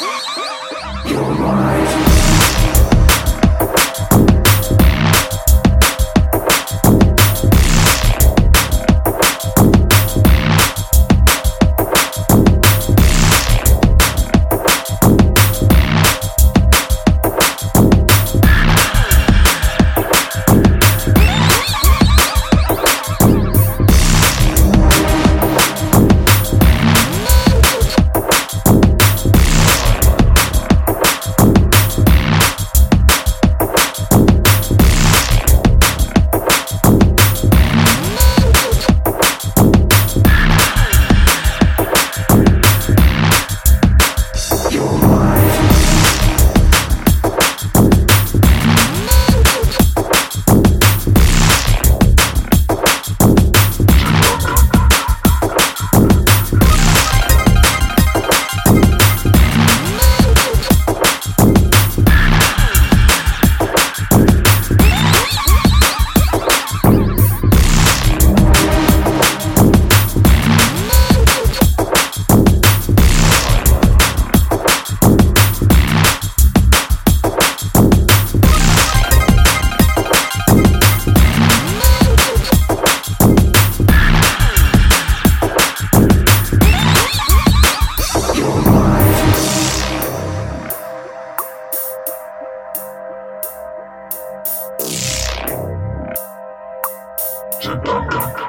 Woo! Sit down.